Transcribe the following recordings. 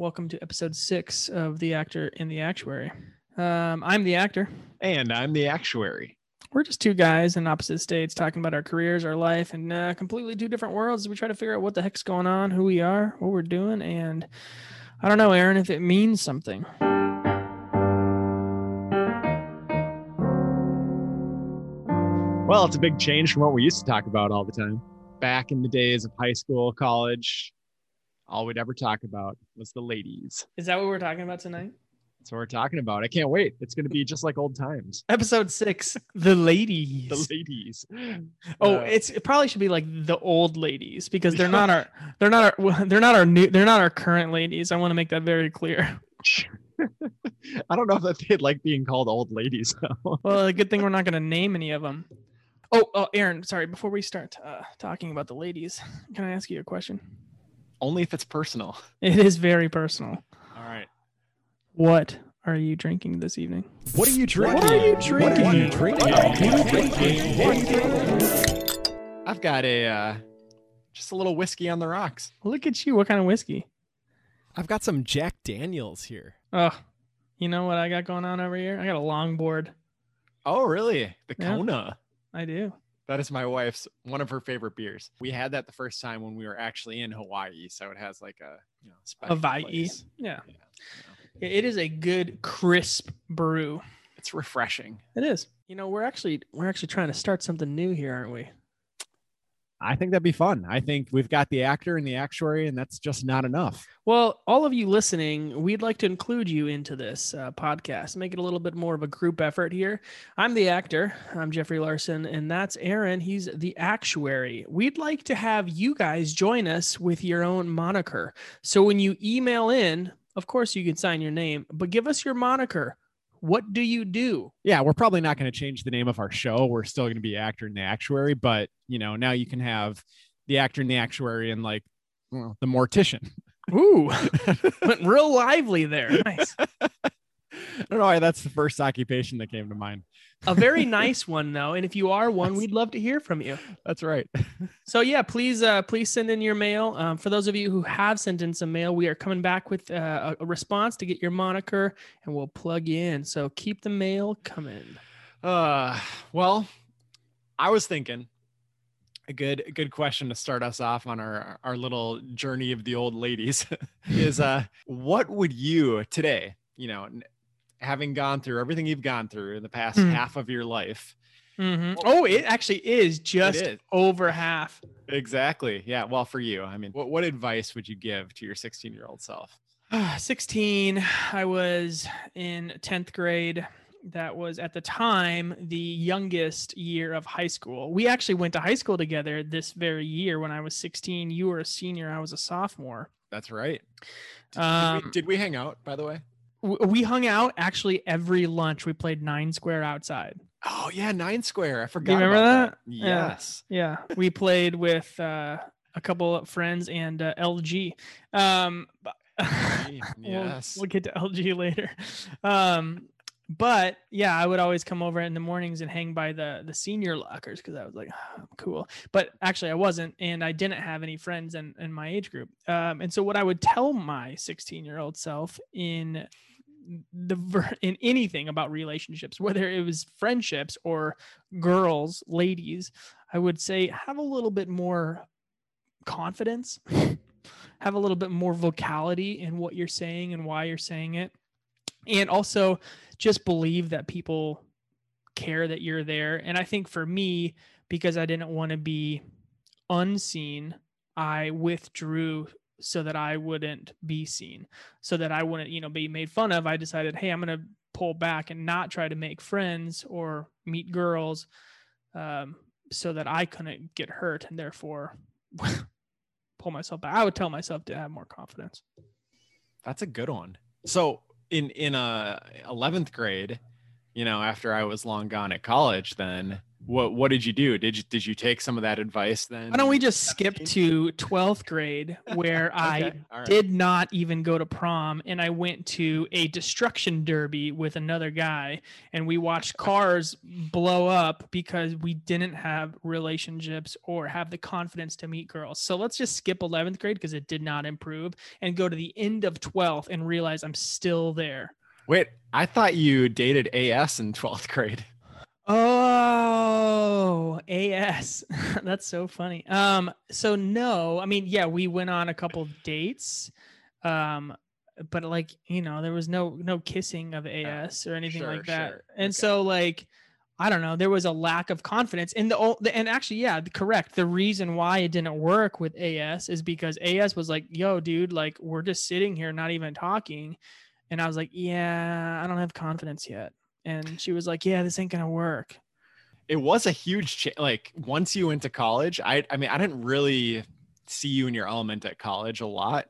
welcome to episode six of The Actor and the Actuary. Um, I'm the actor. And I'm the actuary. We're just two guys in opposite states talking about our careers, our life, and uh, completely two different worlds. We try to figure out what the heck's going on, who we are, what we're doing, and I don't know, Aaron, if it means something. Well, it's a big change from what we used to talk about all the time. Back in the days of high school, college, all we'd ever talk about was the ladies. Is that what we're talking about tonight? That's what we're talking about. I can't wait. It's going to be just like old times. Episode six, the ladies. The ladies. Oh, Uh, it's it probably should be like the old ladies because they're not our they're not our they're not our new they're not our current ladies. I want to make that very clear. I don't know if that they'd like being called old ladies. though. Well, a good thing we're not going to name any of them. Oh, oh, Aaron, sorry. Before we start uh, talking about the ladies, can I ask you a question? Only if it's personal. It is very personal. All right. What are you drinking this evening? What are you drinking? What are you What are you drinking? drinking? What are you drinking? I've got a uh, just a little whiskey on the rocks. Look at you. What kind of whiskey? I've got some Jack Daniels here. Oh, you know what I got going on over here? I got a longboard. Oh, really? The Yeah. Kona. I do. That is my wife's one of her favorite beers. We had that the first time when we were actually in Hawaii, so it has like a you know special Hawaii. place. Yeah. Yeah, It- It is a good crisp brew. It's refreshing. It is. You know, we're actually we're actually trying to start something new here, aren't we? I think that'd be fun. I think we've got the actor and the actuary, and that's just not enough. Well, all of you listening, we'd like to include you into this uh, podcast, make it a little bit more of a group effort here. I'm the actor, I'm Jeffrey Larson, and that's Aaron. He's the actuary. We'd like to have you guys join us with your own moniker. So when you email in, of course, you can sign your name, but give us your moniker. What do you do? Yeah, we're probably not going to change the name of our show. We're still going to be actor and the actuary, but you know, now you can have the actor and the actuary and like well, the mortician. Ooh, went real lively there. Nice. I don't know why that's the first occupation that came to mind. A very nice one, though. And if you are one, we'd love to hear from you. That's right. So yeah, please, uh, please send in your mail. Um, for those of you who have sent in some mail, we are coming back with uh, a response to get your moniker, and we'll plug you in. So keep the mail coming. Uh, well, I was thinking a good a good question to start us off on our our little journey of the old ladies is uh what would you today, you know, having gone through everything you've gone through in the past Hmm. half of your life. Mhm. Oh, it actually is just is. over half. Exactly. Yeah, well for you. I mean, what what advice would you give to your 16-year-old self? 16, I was in 10th grade. That was at the time the youngest year of high school. We actually went to high school together this very year when I was 16. You were a senior, I was a sophomore. That's right. Did, did Um, we, did we hang out by the way? We hung out actually every lunch. We played nine square outside. Oh yeah, Nine Square. I forgot. You remember about that? Yeah. Yes. Yeah, we played with uh, a couple of friends and uh, LG. Um, LG, we'll- yes. we'll, get to LG later. Um, but yeah, I would always come over in the mornings and hang by the the senior lockers because I was like, "Ah, cool. But actually, I wasn't, and I didn't have any friends in in my age group. Um, and so what I would tell my 16 year old self in the in anything about relationships, whether it was friendships or girls, ladies, I would say have a little bit more confidence, have a little bit more vocality in what you're saying and why you're saying it. And also just believe that people care that you're there. And I think for me, because I didn't want to be unseen, I withdrew so that I wouldn't be seen, so that I wouldn't, you know, be made fun of. I decided, hey, I'm going to pull back and not try to make friends or meet girls um, so that I couldn't get hurt and therefore pull myself back. I would tell myself to have more confidence. That's a good one. So in in uh 11th grade, you know, after I was long gone at college, then what what did you do? Did you did you take some of that advice then? Why don't we just skip to 12th grade where I Okay, all right. did not even go to prom and I went to a destruction derby with another guy and we watched cars blow up because we didn't have relationships or have the confidence to meet girls. So let's just skip 11th grade because it did not improve and go to the end of 12th and realize I'm still there. Wait, I thought you dated AS in 12th grade. Oh, AS. That's so funny. Um, so no, I mean, yeah, we went on a couple dates. Um, but like, you know, there was no no kissing of AS or anything sure, like that. sure. And Okay. so like I don't know, there was a lack of confidence. in the, ol- the and actually, yeah, correct. The reason why it didn't work with AS is because AS was like, "Yo, dude, like we're just sitting here not even talking." And I was like, "Yeah, I don't have confidence yet." And she was like, "Yeah, this ain't to work." It was a huge cha- like once you went to college, I I mean, I didn't really see you in your element at college a lot.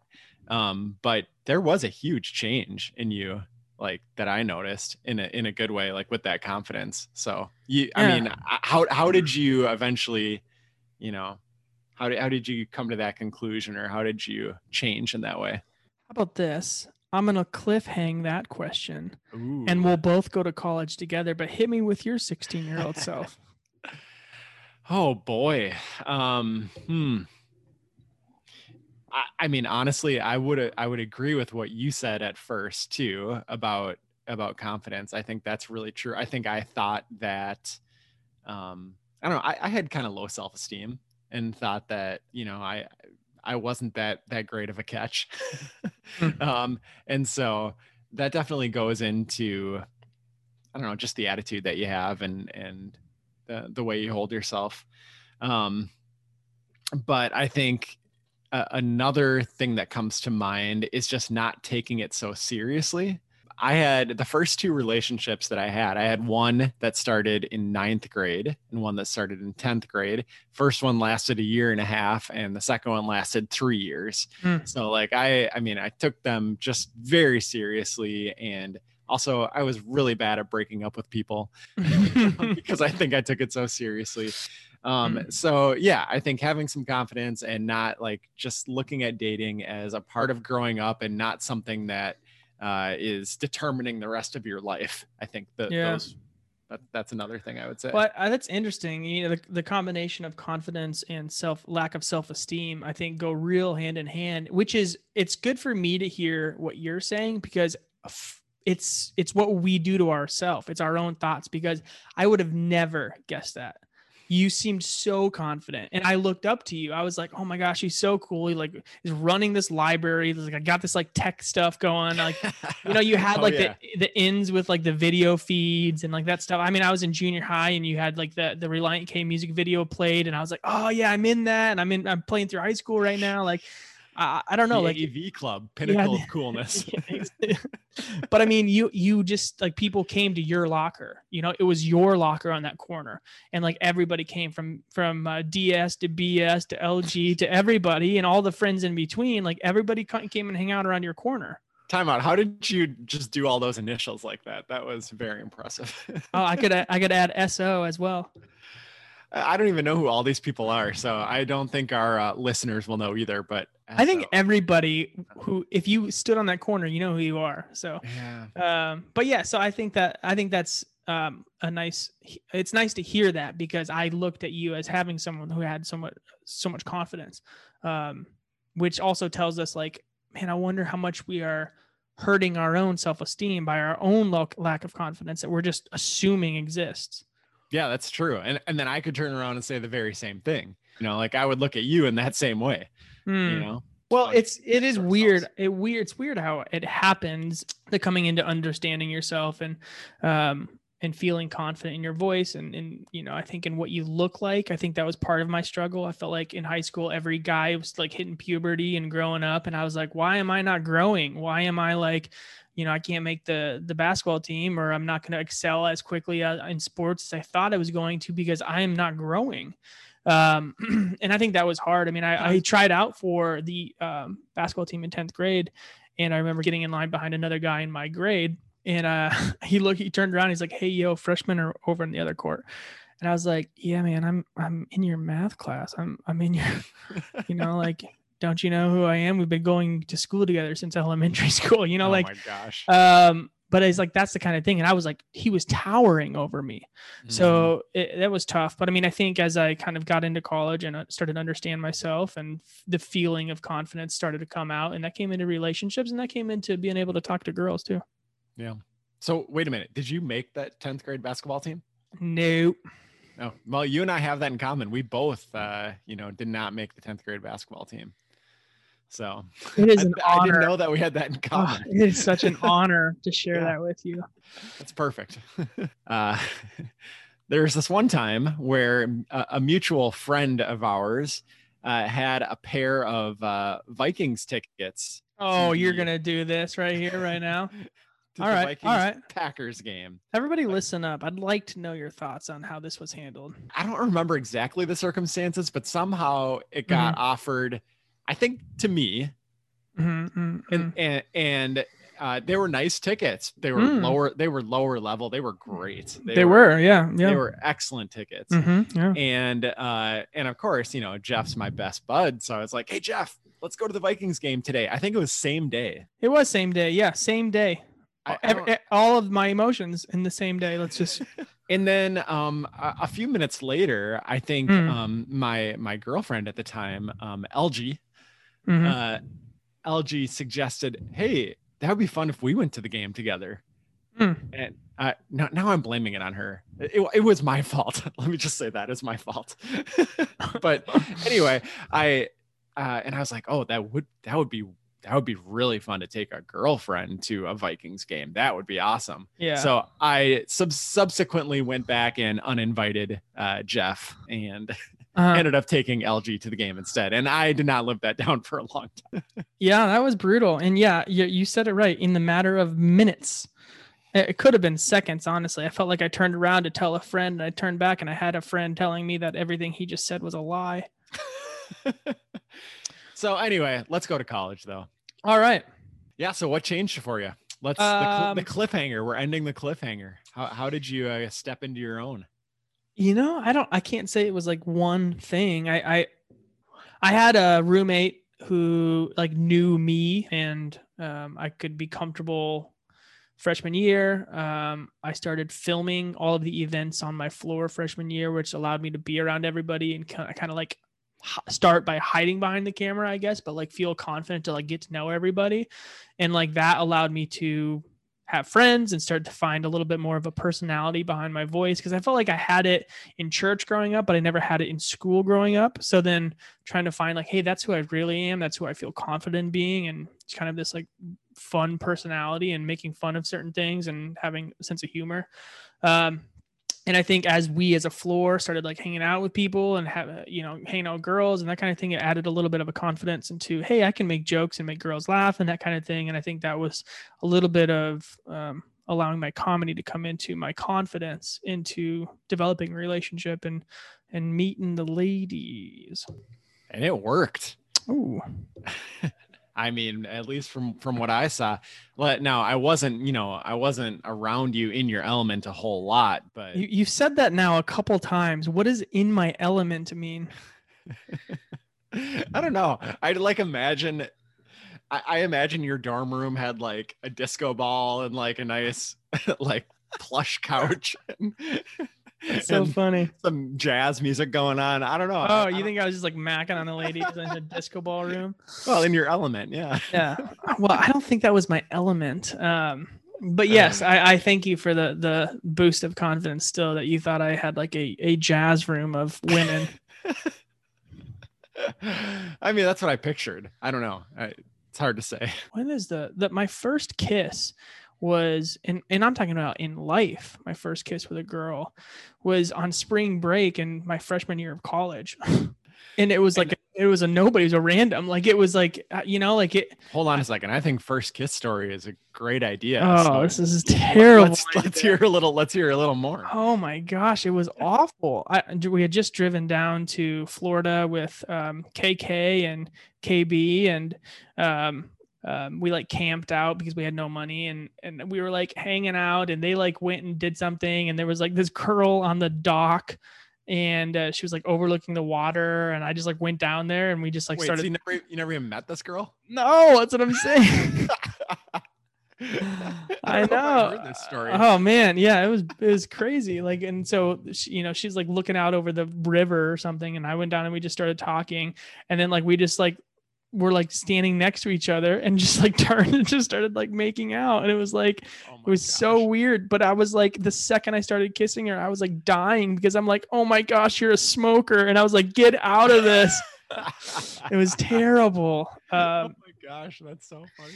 Um, but there was a huge change in you like that I noticed in a in a good way like with that confidence. So, you I Yeah. mean, how how did you eventually, you know, how did how did you come to that conclusion or how did you change in that way? How about this? I'm gonna cliffhang that question, Ooh. and we'll both go to college together. But hit me with your 16 year old self. Oh boy. Um, hmm. I, I mean, honestly, I would I would agree with what you said at first too about about confidence. I think that's really true. I think I thought that um I don't know, I, I had kind of low self-esteem and thought that, you know, I I wasn't that that great of a catch. Hmm. um, and so that definitely goes into I don't know, just the attitude that you have and and the the way you hold yourself. Um, but I think uh, another thing that comes to mind is just not taking it so seriously. I had the first two relationships that I had. I had one that started in ninth grade and one that started in 10th grade. First one lasted a year and a half, and the second one lasted three years. Hmm. So, like, I, I mean, I took them just very seriously. And also, I was really bad at breaking up with people because I think I took it so seriously. Um, Mm. so yeah, I think having some confidence and not like just looking at dating as a part of growing up and not something that uh, is determining the rest of your life. I think that Yeah. those that, that's another thing I would say. But uh, that's interesting. You know, the, the combination of confidence and self lack of self esteem, I think, go real hand in hand. Which is, it's good for me to hear what you're saying because it's it's what we do to ourselves. It's our own thoughts. Because I would have never guessed that. You seemed so confident, and I looked up to you. I was like, "Oh my gosh, he's so cool! He like is running this library. Like, I got this like tech stuff going. Like, you know you had Oh, like yeah. the the ends with like the video feeds and like that stuff i mean i was in junior high and you had like the the Relient K music video played and i was like oh yeah i'm in that and i'm in i'm playing through high school right now like i, I don't know the like AV club, pinnacle the- of coolness. but i mean you you just like people came to your locker you know it was your locker on that corner and like everybody came from from uh, ds to bs to lg to everybody and all the friends in between like everybody came and hang out around your corner Time out. How did you just do all those initials like that? That was very impressive. oh i could i could add so as well I don't even know who all these people are, so I don't think our uh, listeners will know either. But I think so- everybody who, if you stood on that corner, you know who you are. So, yeah. um, but yeah, so I think that I think that's um, a nice. It's nice to hear that because I looked at you as having someone who had so much so much confidence, um, which also tells us like, man, I wonder how much we are hurting our own self esteem by our own lo- lack of confidence that we're just assuming exists. Yeah, that's true. And and then I could turn around and say the very same thing. You know, like I would look at you in that same way. Hmm. You know. Well, Like, it's it is weird. It weird. It's weird how it happens. The coming into understanding yourself and um and feeling confident in your voice and and you know I think in what you look like. I think that was part of my struggle. I felt like in high school every guy was like hitting puberty and growing up, and I was like, why am I not growing? Why am I like you know, I can't make the the basketball team, or I'm not going to excel as quickly uh, in sports as I thought I was going to because I am not growing. Um, and I think that was hard. I mean, I, I tried out for the um, basketball team in 10th grade, and I remember getting in line behind another guy in my grade, and uh, he looked, he turned around, he's like, "Hey, yo, freshmen are over in the other court," and I was like, "Yeah, man, I'm I'm in your math class. I'm I'm in your, you know, like." Don't you know who I am? We've been going to school together since elementary school. You know, oh like my gosh. um but it's like that's the kind of thing and i was like he was towering over me Mm-hmm. so it, that was tough but i mean i think as i kind of got into college and uh, started to understand myself and the feeling of confidence started to come out and that came into relationships and that came into being able to talk to girls too yeah. So wait a minute. Did you make that 10th grade basketball team? nope No. Well, you and I have that in common. We both, uh, you know, did not make the 10th grade basketball team. So it is I, an I didn't know that we had that in Oh, common. it is such an honor to share Yeah. that with you That's perfect. uh, there's this one time where a, a mutual friend of ours uh, had a pair of uh, Vikings tickets. oh you're gonna do this right here right now to All the right, all right. Packers game. everybody listen up i'd like to know your thoughts on how this was handled I don't remember exactly the circumstances, but somehow it got Mm-hmm. offered. I think to me, Mhm, mhm, and and, and uh, they were nice tickets. They were Mm. lower. They were lower level. They were great. they, were yeah yeah They were excellent tickets. Mhm, yeah and uh and of course you know jeff's my best bud so i was like hey jeff let's go to the vikings game today i think it was same day It was same day. Yeah, same day. I- I all of my emotions in the same day. Let's just. and then um a, a few minutes later i think Hmm. um my my girlfriend at the time um lg Mhm. uh lg suggested hey that would be fun if we went to the game together Hmm. and uh, now, now I'm blaming it on her. It, it was my fault. Let me just say that it's my fault. but anyway, I uh, and I was like, oh, that would that would be that would be really fun to take a girlfriend to a Vikings game. That would be awesome. yeah. So I sub- subsequently went back and uninvited uh, Jeff and Uh, ended up taking LG to the game instead. And I did not live that down for a long time. yeah, that was brutal. And yeah, you, you said it right. In the matter of minutes, it could have been seconds. Honestly, I felt like I turned around to tell a friend, and I turned back, and I had a friend telling me that everything he just said was a lie. so anyway, let's go to college though. All right. Yeah. So what changed for you? Let's the, cl- Um, the cliffhanger. We're ending the cliffhanger. How how did you uh, step into your own? You know, I don't. I can't say it was like one thing. I I, I had a roommate who like knew me, and um, I could be comfortable. Freshman year, um, I started filming all of the events on my floor freshman year, which allowed me to be around everybody and kind of, like start by hiding behind the camera, I guess, but like feel confident to like get to know everybody, and like that allowed me to have friends and start to find a little bit more of a personality behind my voice because I felt like I had it in church growing up, but I never had it in school growing up. So then trying to find like, hey, that's who I really am. That's who I feel confident in being. And it's kind of this like fun personality and making fun of certain things and having a sense of humor. Um, and I think as we as a floor started like hanging out with people and have you know hanging out with girls and that kind of thing, it added a little bit of a confidence into hey, I can make jokes and make girls laugh and that kind of thing. And I think that was a little bit of um, allowing my comedy to come into my confidence into developing a relationship and and meeting the ladies. And it worked. Ooh. I mean, at least from from what I saw. Now I wasn't, you know, I wasn't around you in your element a whole lot, but You, you've said that now a couple times. What does in my element mean? I don't know. I'd like imagine I, I imagine your dorm room had like a disco ball and like a nice like plush couch It's so funny. some jazz music going on. I don't know. Oh, I- you I think I was just like macking on the ladies in a disco ball room? well in your element, yeah. Yeah. Well, I don't think that was my element. Um, but yes, I, I thank you for the the boost of confidence. Still, that you thought I had like a a jazz room of women. I mean, that's what I pictured. I don't know. I, it's hard to say. when is the that my first kiss was and and I'm talking about in life my first kiss with a girl was on spring break in my freshman year of college and it was like it was a nobody it was a random like it was like uh, you know like it Hold on a second. I think first kiss story is a great idea. oh so this is terrible Let's, let's hear a little. Let's hear a little more. Oh my gosh, it was awful. I we had just driven down to Florida with um, KK and KB, and um, um, we like camped out because we had no money and and we were like hanging out and they like went and did something and there was like this curl on the dock and uh, she was like overlooking the water and I just like went down there and we just like Wait, started so you never you never even met this girl? no that's what I'm saying I if know. heard this story. Oh man, yeah, it was it was crazy. Like, and so she, you know, she's like looking out over the river or something, and I went down and we just started talking, and then like we just like were like standing next to each other and just like turned and just started like making out, and it was like Oh it was so weird. But I was like, the second I started kissing her, I was like dying because I'm like, oh my gosh, you're a smoker, and I was like, get out of this. It was terrible. oh Um, my gosh, that's so funny.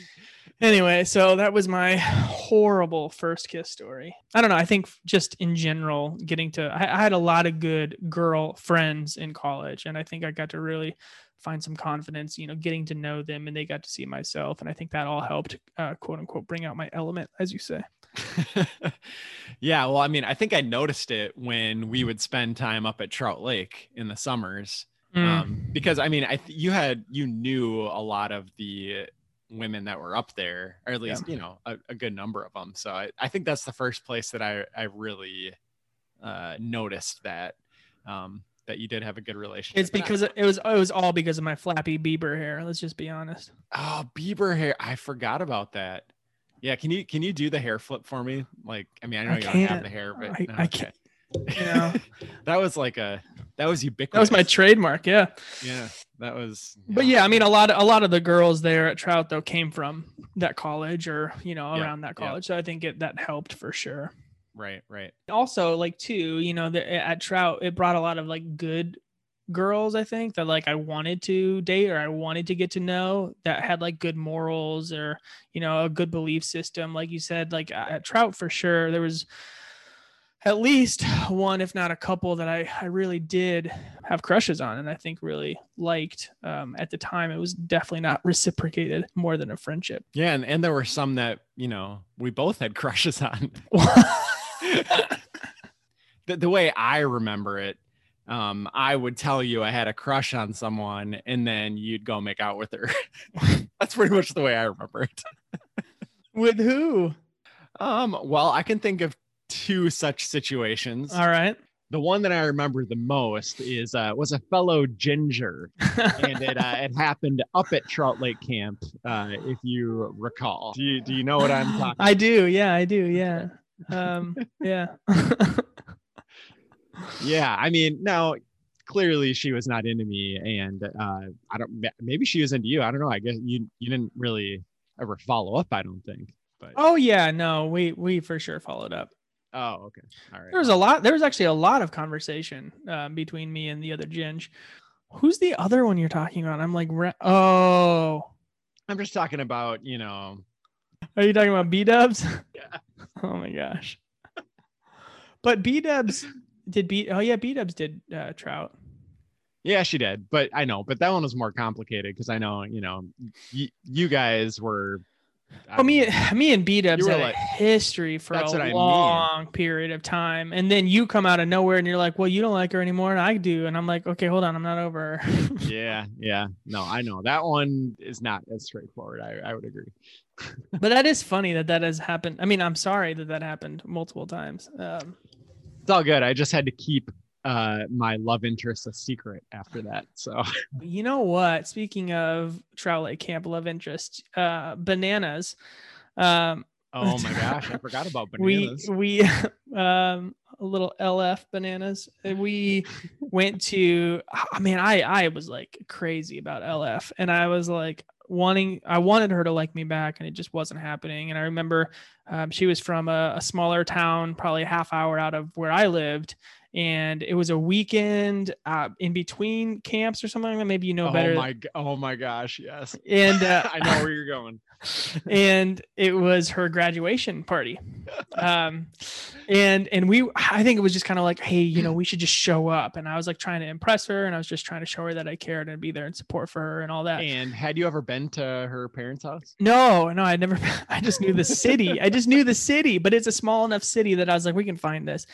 anyway so that was my horrible first kiss story i don't know i think just in general getting to I, I had a lot of good girl friends in college and i think i got to really find some confidence you know getting to know them and they got to see myself and i think that all helped uh, quote unquote bring out my element as you say yeah, well, I mean, I think I noticed it when we would spend time up at Trout Lake in the summers. Mm. Um, because I mean, I th- you had you knew a lot of the women that were up there, or at Yeah. least you know a, a good number of them. So I, I think that's the first place that I I really uh, noticed that um, that you did have a good relationship. it's because it was it was all because of my flappy bieber hair let's just be honest oh Bieber hair, I forgot about that. Yeah, can you can you do the hair flip for me? Like, I mean, I know I you don't have the hair, but I- no, I okay. can't. you know that was like a that was ubiquitous. that was my trademark yeah yeah. That was. But yeah, I mean, a lot of a lot of the girls there at Trout though came from that college or you know Yeah, around that yeah. college, so I think it that helped for sure. Right, right. Also, like too, you know, the, at Trout, it brought a lot of like good girls. I think that like I wanted to date or I wanted to get to know that had like good morals or you know a good belief system. Like you said, like at Trout for sure, there was at least one, if not a couple, that I, I really did have crushes on and I think really liked. Um, at the time, it was definitely not reciprocated more than a friendship. Yeah, and, and there were some that you know we both had crushes on. the, the way I remember it, um, I would tell you I had a crush on someone, and then you'd go make out with her. That's pretty much the way I remember it. With who? Um, well, I can think of two such situations. All right. The one that I remember the most is uh, was a fellow ginger, and it uh, it happened up at Trout Lake Camp, uh, if you recall. Do you do you know what I'm talking? I do. Yeah, I do. Yeah. Um, yeah. Yeah, I mean, now clearly she was not into me, and uh, I don't. Maybe she was into you. I don't know. I guess you you didn't really ever follow up. I don't think. But oh yeah. No, we we for sure followed up. oh, okay, all right. There was a lot. There was actually a lot of conversation uh, between me and the other Ginge. Who's the other one you're talking about? I'm like, oh, I'm just talking about you know. Are you talking about B Dubs? Yeah. Oh my gosh. But B Dubs did B. Oh yeah, B Dubs did uh, Trout. Yeah, she did, but I know, but that one was more complicated because I know you know y- you guys were. I Well, me, me and B Dubs had like- a history for a what I mean. long period of time, and then you come out of nowhere and you're like, "Well, you don't like her anymore, and I do," and I'm like, "Okay, hold on, I'm not over." her." Yeah, yeah. No, I know that one is not as straightforward. I, I would agree. but that is funny that that has happened. I mean, I'm sorry that that happened multiple times. Um, It's all good. I just had to keep uh my love interest a secret after that. So you know what? Speaking of Trout Lake Camp love interest, uh, bananas. Um, oh my gosh, I forgot about bananas. we we um a little LF bananas. Uh, We went to I mean I I was like crazy about LF and I was like wanting I wanted her to like me back and it just wasn't happening and I remember um, she was from a, a smaller town probably a half hour out of where I lived and it was a weekend uh, in between camps or something like that maybe you know better Oh my oh my gosh, yes. and uh, I know where you're going. And it was her graduation party um and and we i think it was just kind of like hey you know we should just show up and i was like trying to impress her and i was just trying to show her that i cared and be there and support for her and all that And had you ever been to her parents' house? no no i never i just knew the city i just knew the city but it's a small enough city that i was like we can find this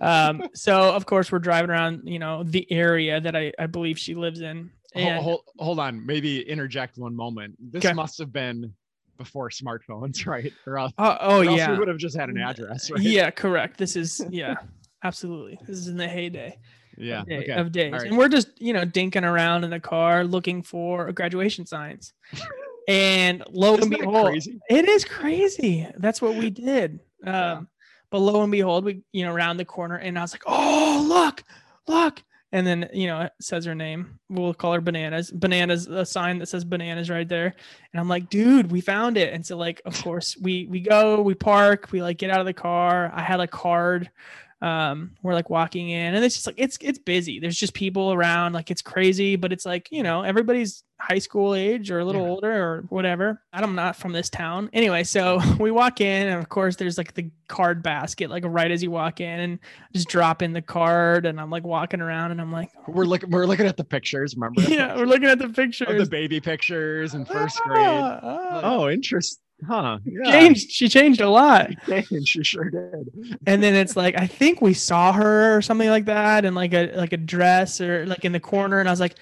um so of course we're driving around you know the area that i i believe she lives in Hold, hold, hold on. Maybe interject one moment. This Okay. must have been before smartphones, right? Or else, oh, oh or else yeah, we would have just had an address, right? yeah, correct. This is yeah, absolutely. This is in the heyday. Yeah. day- Okay. of days. right. And we're just, you know, dinking around in the car looking for graduation signs. And lo Isn't and behold, crazy? it is crazy. That's what we did. Um, Yeah. but lo and behold, we, you know, round the corner and I was like, oh, look, look. And then, you know, it says her name. We'll call her Bananas. Bananas, a sign that says Bananas right there. And I'm like, dude, we found it. And so, like, of course, we we go, we park, we like get out of the car. I had a card. Um, we're like walking in, and it's just like it's it's busy. There's just people around, like it's crazy, but it's like you know everybody's high school age or a little Yeah. older or whatever. I'm not from this town anyway, so we walk in, and of course there's like the card basket, like right as you walk in, and just drop in the card, and I'm like walking around, and I'm like, We're looking. We're looking at the pictures. Remember? yeah, we're looking at the of pictures. the baby pictures in first grade. Ah, ah. Oh, interest. Huh. Yeah. changed. She changed a lot. Changed. She sure did. and then it's like I think we saw her or something like that, and like a like a dress or like in the corner, and I was like,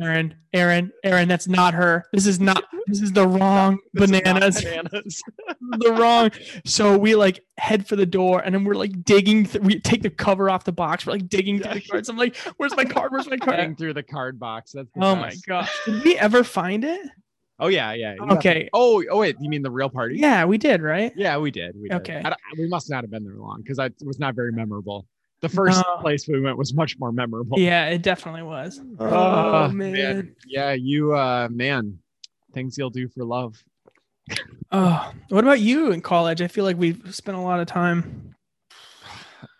Aaron, Aaron, Aaron, that's not her. This is not. This is the wrong This bananas. bananas. the wrong. So we like head for the door, and then we're like digging. Th- we take the cover off the box. We're like digging through the cards. I'm like, where's my card? Where's my card? through the card box. That's Oh my gosh! Did we ever find it? Oh yeah, yeah. you got the- Okay. Oh, oh wait. You mean the real party? Yeah, we did, right? Yeah, we did. We did. Okay. I we must not have been there long because it was not very memorable. The first No. place we went was much more memorable. Yeah, it definitely was. Oh, Oh, man. man. Yeah, you uh man, things you'll do for love. Oh, what about you in college? I feel like we've spent a lot of time.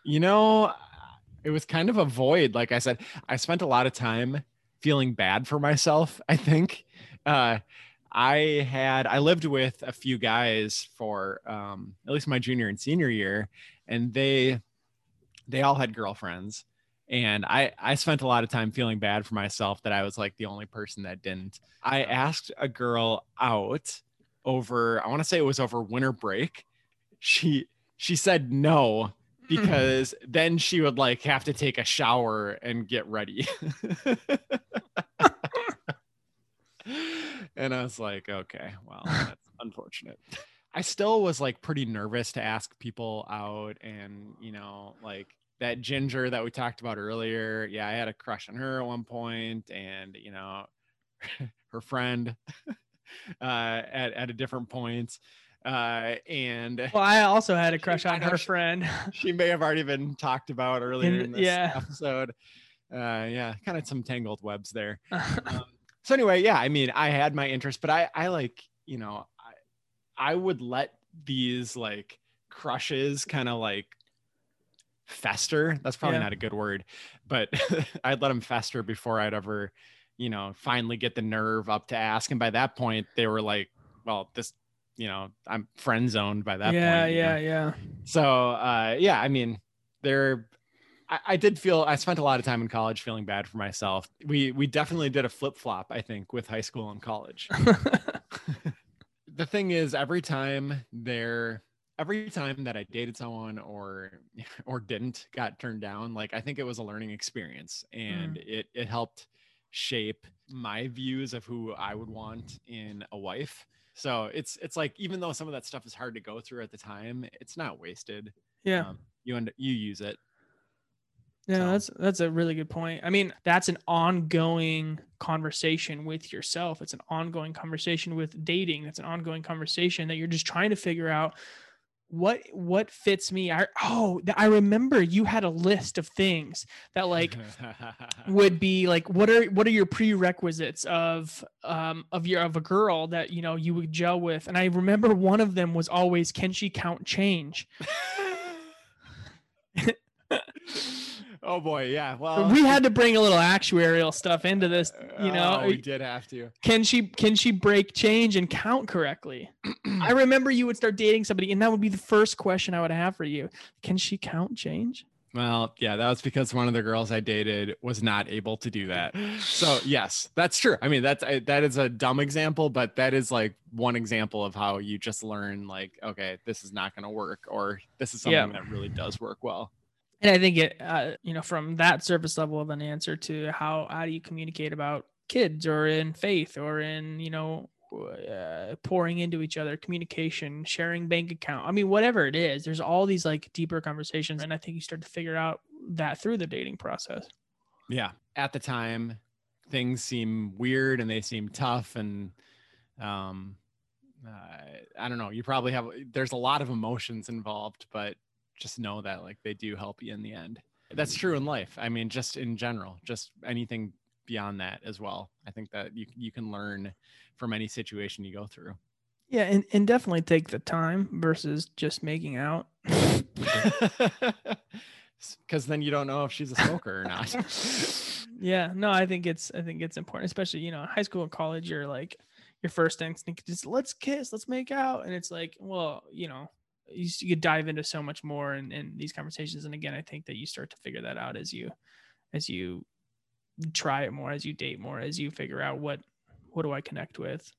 You know, it was kind of a void. Like I said, I spent a lot of time feeling bad for myself, I think. Uh, I had, I lived with a few guys for um, at least my junior and senior year, and they, they all had girlfriends. And I, I spent a lot of time feeling bad for myself that I was like the only person that didn't. I asked a girl out over, I want to say it was over winter break. She, she said no hmm. because then she would like have to take a shower and get ready. and I was like, okay, well, that's unfortunate. I still was like pretty nervous to ask people out and, you know, like that ginger that we talked about earlier. Yeah, I had a crush on her at one point and, you know, her friend uh at, at a different point. Uh and Well, I also had a crush on her she- friend. she may have already been talked about earlier In- in, this yeah. episode. Uh, yeah, kind of some tangled webs there. Um, so anyway, yeah, I mean, I had my interest, but I, I like, you know, I, would let these like crushes kind of like fester. That's probably Yeah. not a good word, but I'd let them fester before I'd ever, you know, finally get the nerve up to ask. And by that point, they were like, well, this, you know, I'm friend zoned by that yeah, point. know? yeah, yeah. So uh, yeah, I mean, there. I, I did feel I spent a lot of time in college feeling bad for myself. We we definitely did a flip flop, I think, with high school and college. the thing is, every time there, every time that I dated someone or or didn't got turned down, like I think it was a learning experience, and it it helped shape my views of who I would want in a wife. So it's it's like even though some of that stuff is hard to go through at the time, it's not wasted. yeah. Um, you end you use it. Yeah, So- that's that's a really good point. I mean, that's an ongoing conversation with yourself. It's an ongoing conversation with dating. It's an ongoing conversation that you're just trying to figure out what what fits me. I oh, I remember you had a list of things that like would be like what are what are your prerequisites of um of your of a girl that you know you would gel with and i remember one of them was always can she count change oh boy, yeah. Well, we had to bring a little actuarial stuff into this you know Oh, we did have to. can she can she break change and count correctly i remember you would start dating somebody and that would be the first question i would have for you can she count change Well, yeah, that was because one of the girls I dated was not able to do that. So yes, that's true. I mean, that's I- that is a dumb example, but that is like one example of how you just learn, like, okay, this is not going to work, or this is something Yeah. that really does work well. And i think it uh, you know from that surface level of an answer to how how do you communicate about kids or in faith or in you know uh, pouring into each other communication sharing bank account i mean whatever it is there's all these like deeper conversations and i think you start to figure out that through the dating process Yeah. At the time, things seem weird and they seem tough and um uh, I don't know. You probably have there's a lot of emotions involved, but just know that like they do help you in the end. That's true in mm-hmm. life. I mean, just in general, just anything beyond that as well. I think that you you can learn from any situation you go through. yeah and, and definitely take the time versus just making out Because then you don't know if she's a smoker or not. yeah no i think it's i think it's important especially you know high school and college you're like your first instinct is let's kiss let's make out and it's like well you know you, you dive into so much more in, in these conversations and again i think that you start to figure that out as you as you try it more as you date more as you figure out what what do i connect with.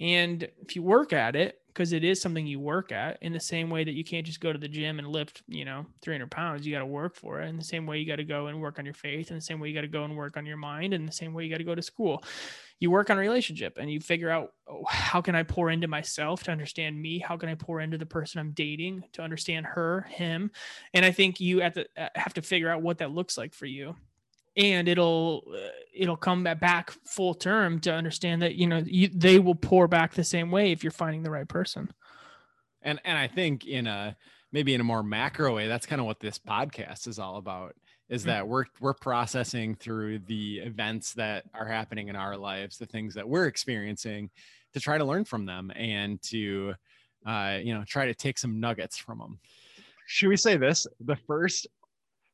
And if you work at it because it is something you work at in the same way that you can't just go to the gym and lift you know 300 pounds. You got to work for it. In the same way you got to go and work on your faith. In the same way you got to go and work on your mind. In the same way you got to go to school. You work on a relationship and you figure out oh, how can i pour into myself to understand me? How can i pour into the person i'm dating to understand her him? And i think you have to figure out what that looks like for you and it'll uh, it'll come back full term to understand that you know you, they will pour back the same way if you're finding the right person and and I think in a maybe in a more macro way, that's kind of what this podcast is all about. Is Mhm. that we're we're processing through the events that are happening in our lives, the things that we're experiencing, to try to learn from them and to, uh, you know, try to take some nuggets from them. Should we say this? The first,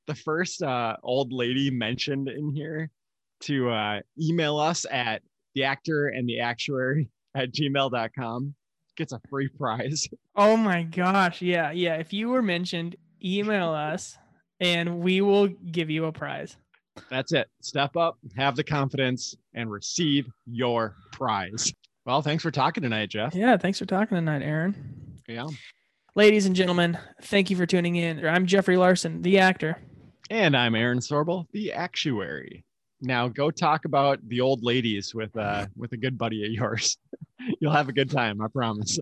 the first uh, old lady mentioned in here to uh, email us at the actor and the actuary at gmail.com gets a free prize. oh my gosh yeah yeah if you were mentioned email us and we will give you a prize That's it. Step up, have the confidence, and receive your prize. Well, thanks for talking tonight, Jeff. yeah thanks for talking tonight aaron Yeah. ladies and gentlemen thank you for tuning in i'm jeffrey larson the actor And I'm Aaron Sorbel, the actuary. Now go talk about the old ladies with uh with a good buddy of yours. You'll have a good time, I promise.